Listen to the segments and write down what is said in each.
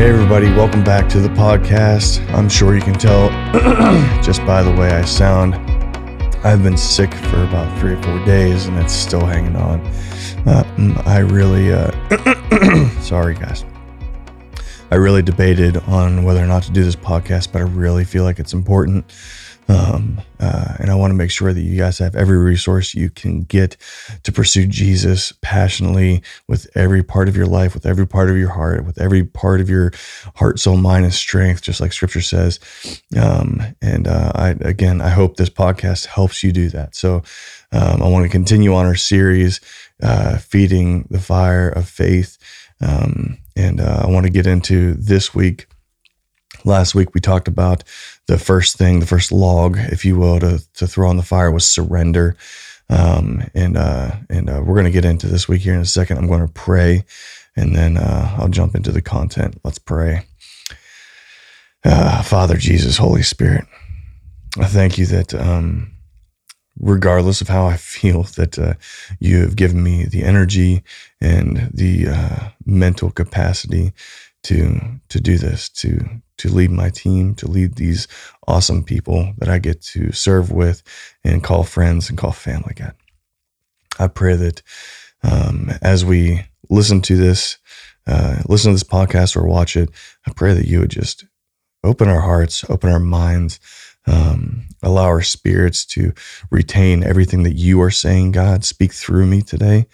Hey, everybody, welcome back to the podcast. I'm sure you can tell just by the way I sound. I've been sick for about three or four days and it's still hanging on. Uh, mm, I really, uh, sorry, guys. I really debated on whether or not to do this podcast, but I really feel like it's important. Um, uh, and I want to make sure that you guys have every resource you can get to pursue Jesus passionately with every part of your life, with every part of your heart, with every part of your heart, soul, mind, and strength, just like Scripture says. Um, and uh, I, again, I hope this podcast helps you do that. So um, I want to continue on our series, uh, feeding the fire of faith, um, and uh, I want to get into this week. Last week we talked about the first thing, the first log, if you will, to to throw on the fire was surrender. Um, and uh, and uh, we're going to get into this week here in a second. I'm going to pray, and then uh, I'll jump into the content. Let's pray. Uh, Father Jesus, Holy Spirit, I thank you that um, regardless of how I feel, that uh, you have given me the energy and the uh, mental capacity to to do this, to to lead my team, to lead these awesome people that I get to serve with and call friends and call family. God, I pray that um, as we listen to this, uh, listen to this podcast or watch it, I pray that you would just open our hearts, open our minds, um, allow our spirits to retain everything that you are saying. God, speak through me today.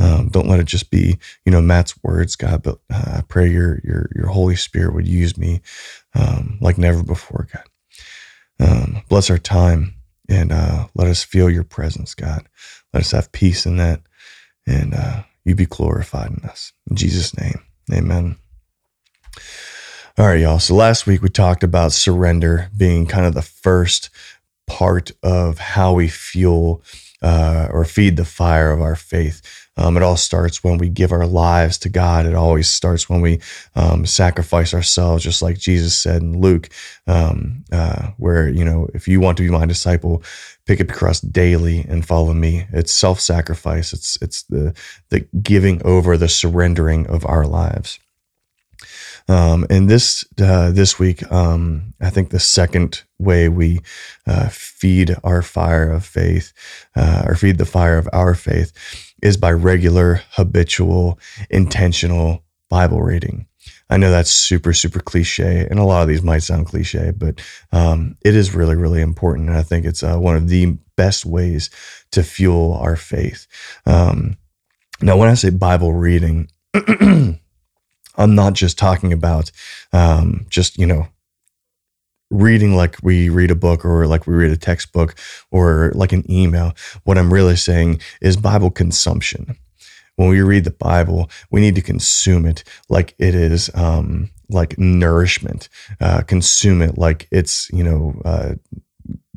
Um, don't let it just be, you know, Matt's words, God. But uh, I pray your your your Holy Spirit would use me um, like never before, God. Um, bless our time and uh, let us feel your presence, God. Let us have peace in that, and uh, you be glorified in us. In Jesus' name, Amen. All right, y'all. So last week we talked about surrender being kind of the first part of how we fuel uh, or feed the fire of our faith. Um, it all starts when we give our lives to God. It always starts when we um, sacrifice ourselves, just like Jesus said in Luke, um, uh, where, you know, if you want to be my disciple, pick up your cross daily and follow me. It's self-sacrifice. It's it's the the giving over, the surrendering of our lives. Um, and this uh, this week, um, I think the second way we uh, feed our fire of faith, uh, or feed the fire of our faith, is by regular, habitual, intentional Bible reading. I know that's super, super cliche, and a lot of these might sound cliche, but um, it is really, really important. And I think it's uh, one of the best ways to fuel our faith. Um, now, when I say Bible reading, I'm not just talking about um, just, you know, reading like we read a book or like we read a textbook or like an email. What I'm really saying is Bible consumption. When we read the Bible, we need to consume it like it is um, like nourishment. Uh, consume it like it's you know uh,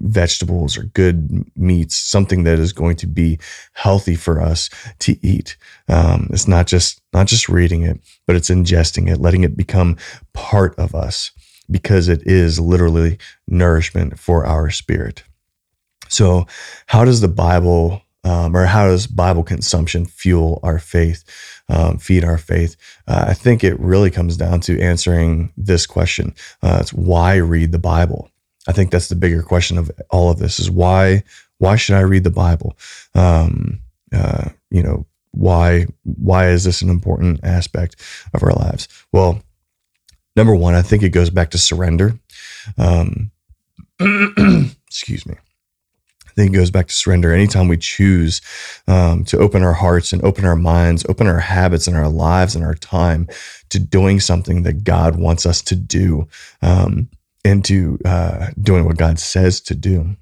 vegetables or good meats, something that is going to be healthy for us to eat. Um, it's not just not just reading it, but it's ingesting it, letting it become part of us because it is literally nourishment for our spirit. So, how does the Bible um, or how does Bible consumption fuel our faith, um, feed our faith? Uh, I think it really comes down to answering this question: uh, It's why read the Bible? I think that's the bigger question of all of this: is why why should I read the Bible? Um, uh, you know, why why is this an important aspect of our lives? Well, number one, I think it goes back to surrender. Um, excuse me. I think it goes back to surrender. Anytime we choose um, to open our hearts and open our minds, open our habits and our lives and our time to doing something that God wants us to do, um, and to uh, doing what God says to do,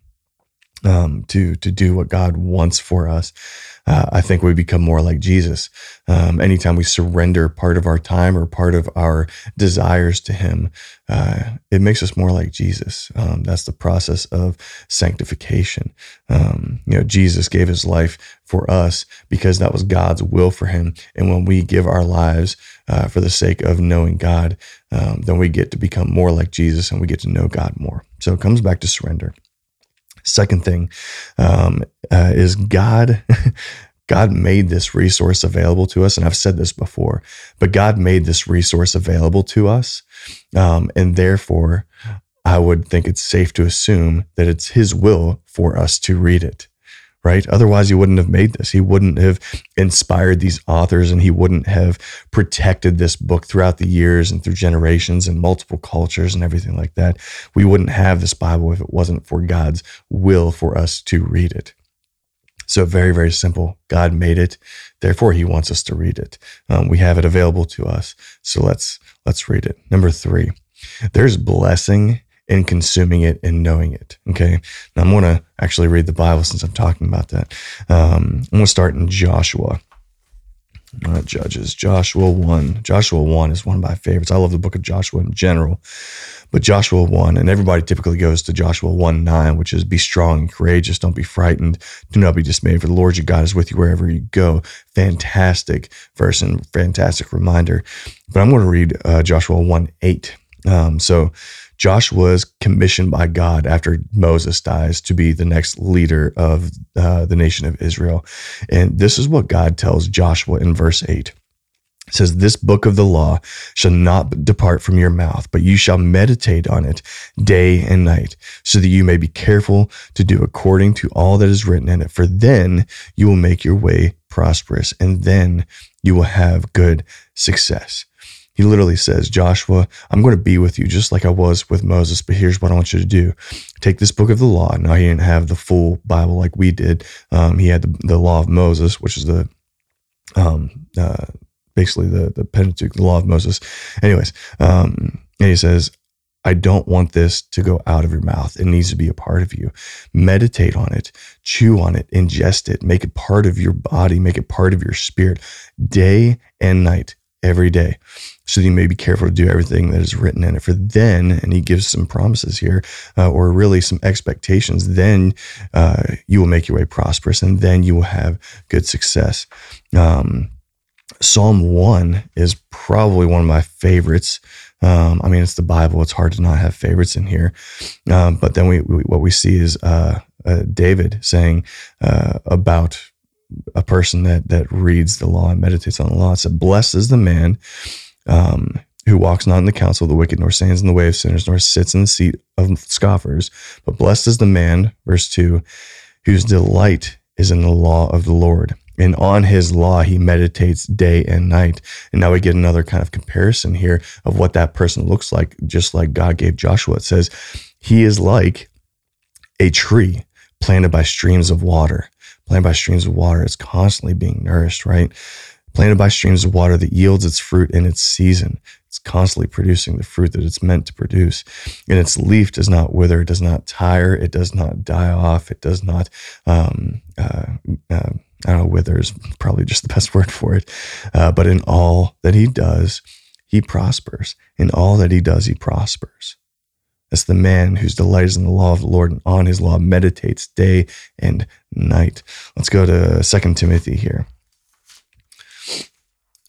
um, to to do what God wants for us, uh, I think we become more like Jesus. Um, anytime we surrender part of our time or part of our desires to Him, uh, it makes us more like Jesus. Um, that's the process of sanctification. Um, you know, Jesus gave His life for us because that was God's will for Him. And when we give our lives uh, for the sake of knowing God, um, then we get to become more like Jesus and we get to know God more. So it comes back to surrender. Second thing um, uh, is God. God made this resource available to us. And I've said this before, but God made this resource available to us. Um, and therefore, I would think it's safe to assume that it's His will for us to read it right? Otherwise, he wouldn't have made this. He wouldn't have inspired these authors and he wouldn't have protected this book throughout the years and through generations and multiple cultures and everything like that. We wouldn't have this Bible if it wasn't for God's will for us to read it. So, very, very simple. God made it. Therefore, he wants us to read it. Um, we have it available to us. So, let's, let's read it. Number three, there's blessing in consuming it and knowing it. Okay. Now I'm going to actually read the Bible since I'm talking about that. Um, I'm going to start in Joshua. Not Judges, Joshua 1. Joshua 1 is one of my favorites. I love the book of Joshua in general, but Joshua 1, and everybody typically goes to Joshua 1 9, which is be strong and courageous. Don't be frightened. Do not be dismayed, for the Lord your God is with you wherever you go. Fantastic verse and fantastic reminder. But I'm going to read uh, Joshua 1 8. Um, so Joshua is commissioned by God after Moses dies to be the next leader of uh, the nation of Israel. And this is what God tells Joshua in verse 8. It says, This book of the law shall not depart from your mouth, but you shall meditate on it day and night, so that you may be careful to do according to all that is written in it. For then you will make your way prosperous, and then you will have good success. He literally says, Joshua, I'm going to be with you just like I was with Moses, but here's what I want you to do. Take this book of the law. Now, he didn't have the full Bible like we did. Um, he had the, the law of Moses, which is the, um, uh, basically the, the Pentateuch, the law of Moses. Anyways, um, and he says, I don't want this to go out of your mouth. It needs to be a part of you. Meditate on it, chew on it, ingest it, make it part of your body, make it part of your spirit day and night, every day so that you may be careful to do everything that is written in it. For then, and he gives some promises here, uh, or really some expectations, then uh, you will make your way prosperous and then you will have good success. Um, Psalm 1 is probably one of my favorites. Um, I mean, it's the Bible. It's hard to not have favorites in here. Um, but then we, we, what we see is uh, uh David saying uh, about a person that that reads the law and meditates on the law. It said, "Blessed is the man um, who walks not in the counsel of the wicked, nor stands in the way of sinners, nor sits in the seat of scoffers. But blessed is the man, verse 2, whose delight is in the law of the Lord. And on his law, he meditates day and night. And now we get another kind of comparison here of what that person looks like, just like God gave Joshua. It says, He is like a tree planted by streams of water. Planted by streams of water, it's constantly being nourished, right? planted by streams of water that yields its fruit in its season. It's constantly producing the fruit that it's meant to produce. And its leaf does not wither, it does not tire, it does not die off, it does not, um, uh, uh, I don't know, wither is probably just the best word for it. Uh, but in all that he does, he prospers. In all that he does, he prospers. That's the man whose delight is in the law of the Lord and on his law meditates day and night. Let's go to Second Timothy here.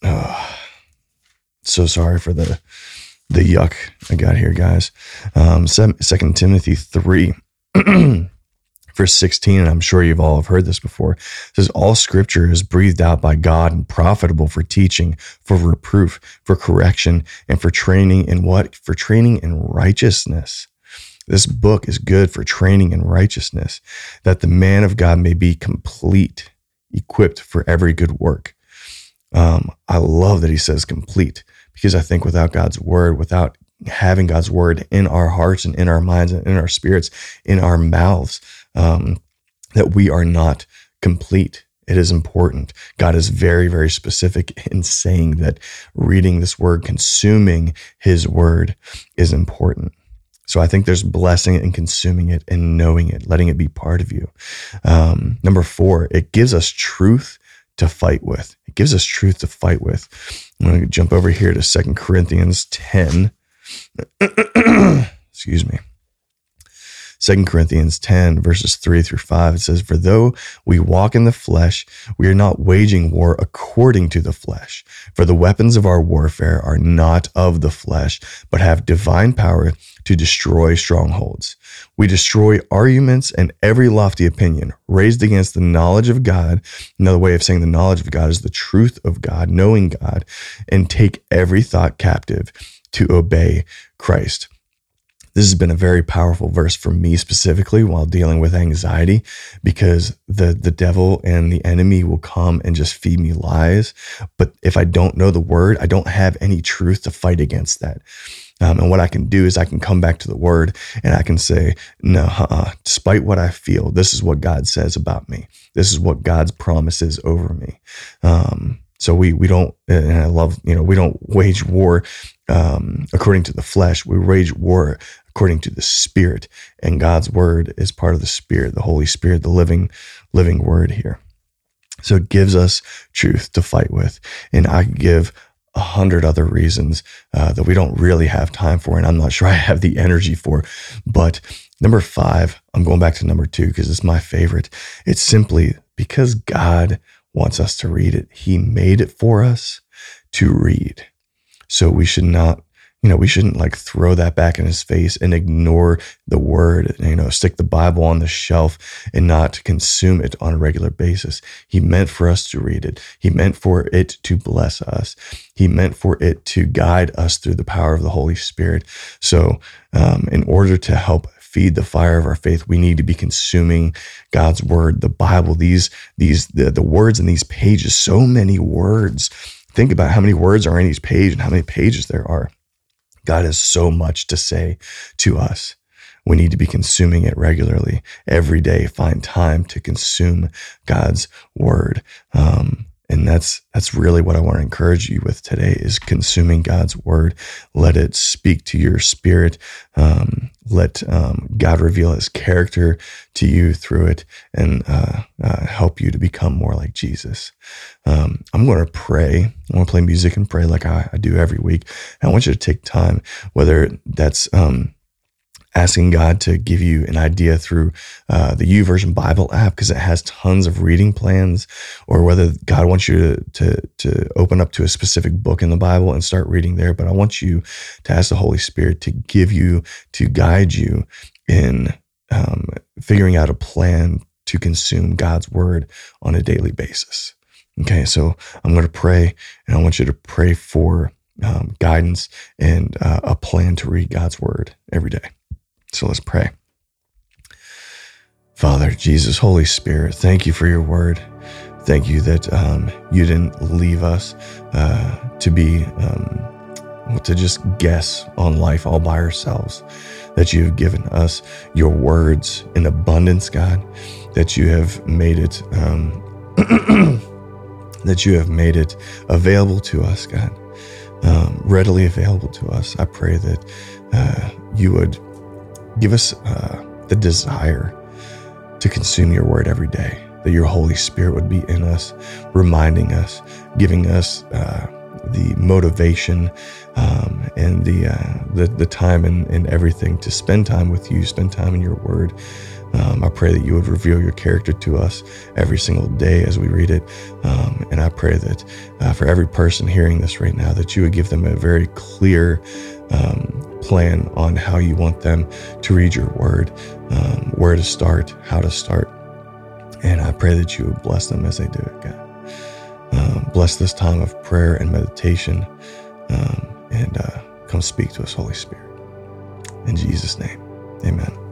Oh, so sorry for the the yuck I got here, guys. Um, Second Timothy three. verse 16, and I'm sure you've all have heard this before, says, All scripture is breathed out by God and profitable for teaching, for reproof, for correction, and for training in what? For training in righteousness. This book is good for training in righteousness, that the man of God may be complete, equipped for every good work. Um, I love that he says complete because I think without God's word, without having God's word in our hearts and in our minds and in our spirits, in our mouths, um, that we are not complete. It is important. God is very, very specific in saying that reading this word, consuming his word is important. So I think there's blessing in consuming it and knowing it, letting it be part of you. Um, number four, it gives us truth to fight with. It gives us truth to fight with. I'm going to jump over here to Second Corinthians 10. Excuse me. 2 Corinthians 10, verses 3 through 5, it says, For though we walk in the flesh, we are not waging war according to the flesh. For the weapons of our warfare are not of the flesh, but have divine power to destroy strongholds. We destroy arguments and every lofty opinion raised against the knowledge of God. Another way of saying the knowledge of God is the truth of God, knowing God, and take every thought captive to obey Christ. This has been a very powerful verse for me specifically while dealing with anxiety because the the devil and the enemy will come and just feed me lies. But if I don't know the word, I don't have any truth to fight against that. Um, and what I can do is I can come back to the word and I can say, no, uh-uh. despite what I feel, this is what God says about me. This is what God's promises over me. Um, so we we don't, and I love, you know, we don't wage war um, according to the flesh. We wage war according to the Spirit, and God's word is part of the Spirit, the Holy Spirit, the living living word here. So it gives us truth to fight with, and I could give a hundred other reasons uh, that we don't really have time for, and I'm not sure I have the energy for. But number five, I'm going back to number two because it's my favorite. It's simply because God wants us to read it. He made it for us to read. So we should not, you know, we shouldn't like throw that back in his face and ignore the word, you know, stick the Bible on the shelf and not consume it on a regular basis. He meant for us to read it. He meant for it to bless us. He meant for it to guide us through the power of the Holy Spirit. So, um, in order to help feed the fire of our faith, we need to be consuming God's word, the Bible, these, these, the, the words in these pages, so many words. Think about how many words are in each page and how many pages there are. God has so much to say to us. We need to be consuming it regularly every day. Find time to consume God's word. Um, and that's that's really what I want to encourage you with today is consuming God's word. Let it speak to your spirit. Um, let um, God reveal His character to you through it, and uh, uh, help you to become more like Jesus. Um, I'm going to pray. I want to play music and pray like I, I do every week. And I want you to take time, whether that's um, asking God to give you an idea through uh, the Version Bible app because it has tons of reading plans, or whether God wants you to, to, to open up to a specific book in the Bible and start reading there. But I want you to ask the Holy Spirit to give you, to guide you in um, figuring out a plan to consume God's word on a daily basis. Okay, so I'm going to pray, and I want you to pray for um, guidance and uh, a plan to read God's word every day. So let's pray. Father, Jesus, Holy Spirit, thank you for your word. Thank you that um, you didn't leave us uh, to be, um, to just guess on life all by ourselves. That you have given us your words in abundance, God. That you have made it, um, that you have made it available to us, God. Um, readily available to us. I pray that uh, you would Give us uh, the desire to consume your word every day, that your Holy Spirit would be in us, reminding us, giving us uh, the motivation um, and the, uh, the, the time and, and everything to spend time with you, spend time in your word. Um, I pray that you would reveal your character to us every single day as we read it. Um, and I pray that uh, for every person hearing this right now, that you would give them a very clear um, plan on how you want them to read your word, um, where to start, how to start. And I pray that you would bless them as they do it, God. Um, bless this time of prayer and meditation um, and uh, come speak to us, Holy Spirit. In Jesus' name, amen.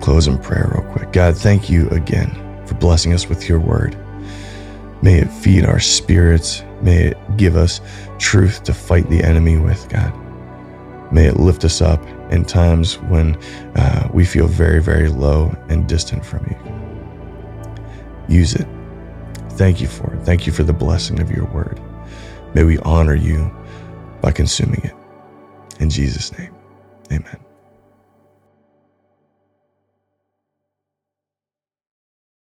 Close in prayer real quick. God, thank you again for blessing us with your word. May it feed our spirits. May it give us truth to fight the enemy with, God. May it lift us up in times when uh, we feel very, very low and distant from you. Use it. Thank you for it. Thank you for the blessing of your word. May we honor you by consuming it. In Jesus' name, amen.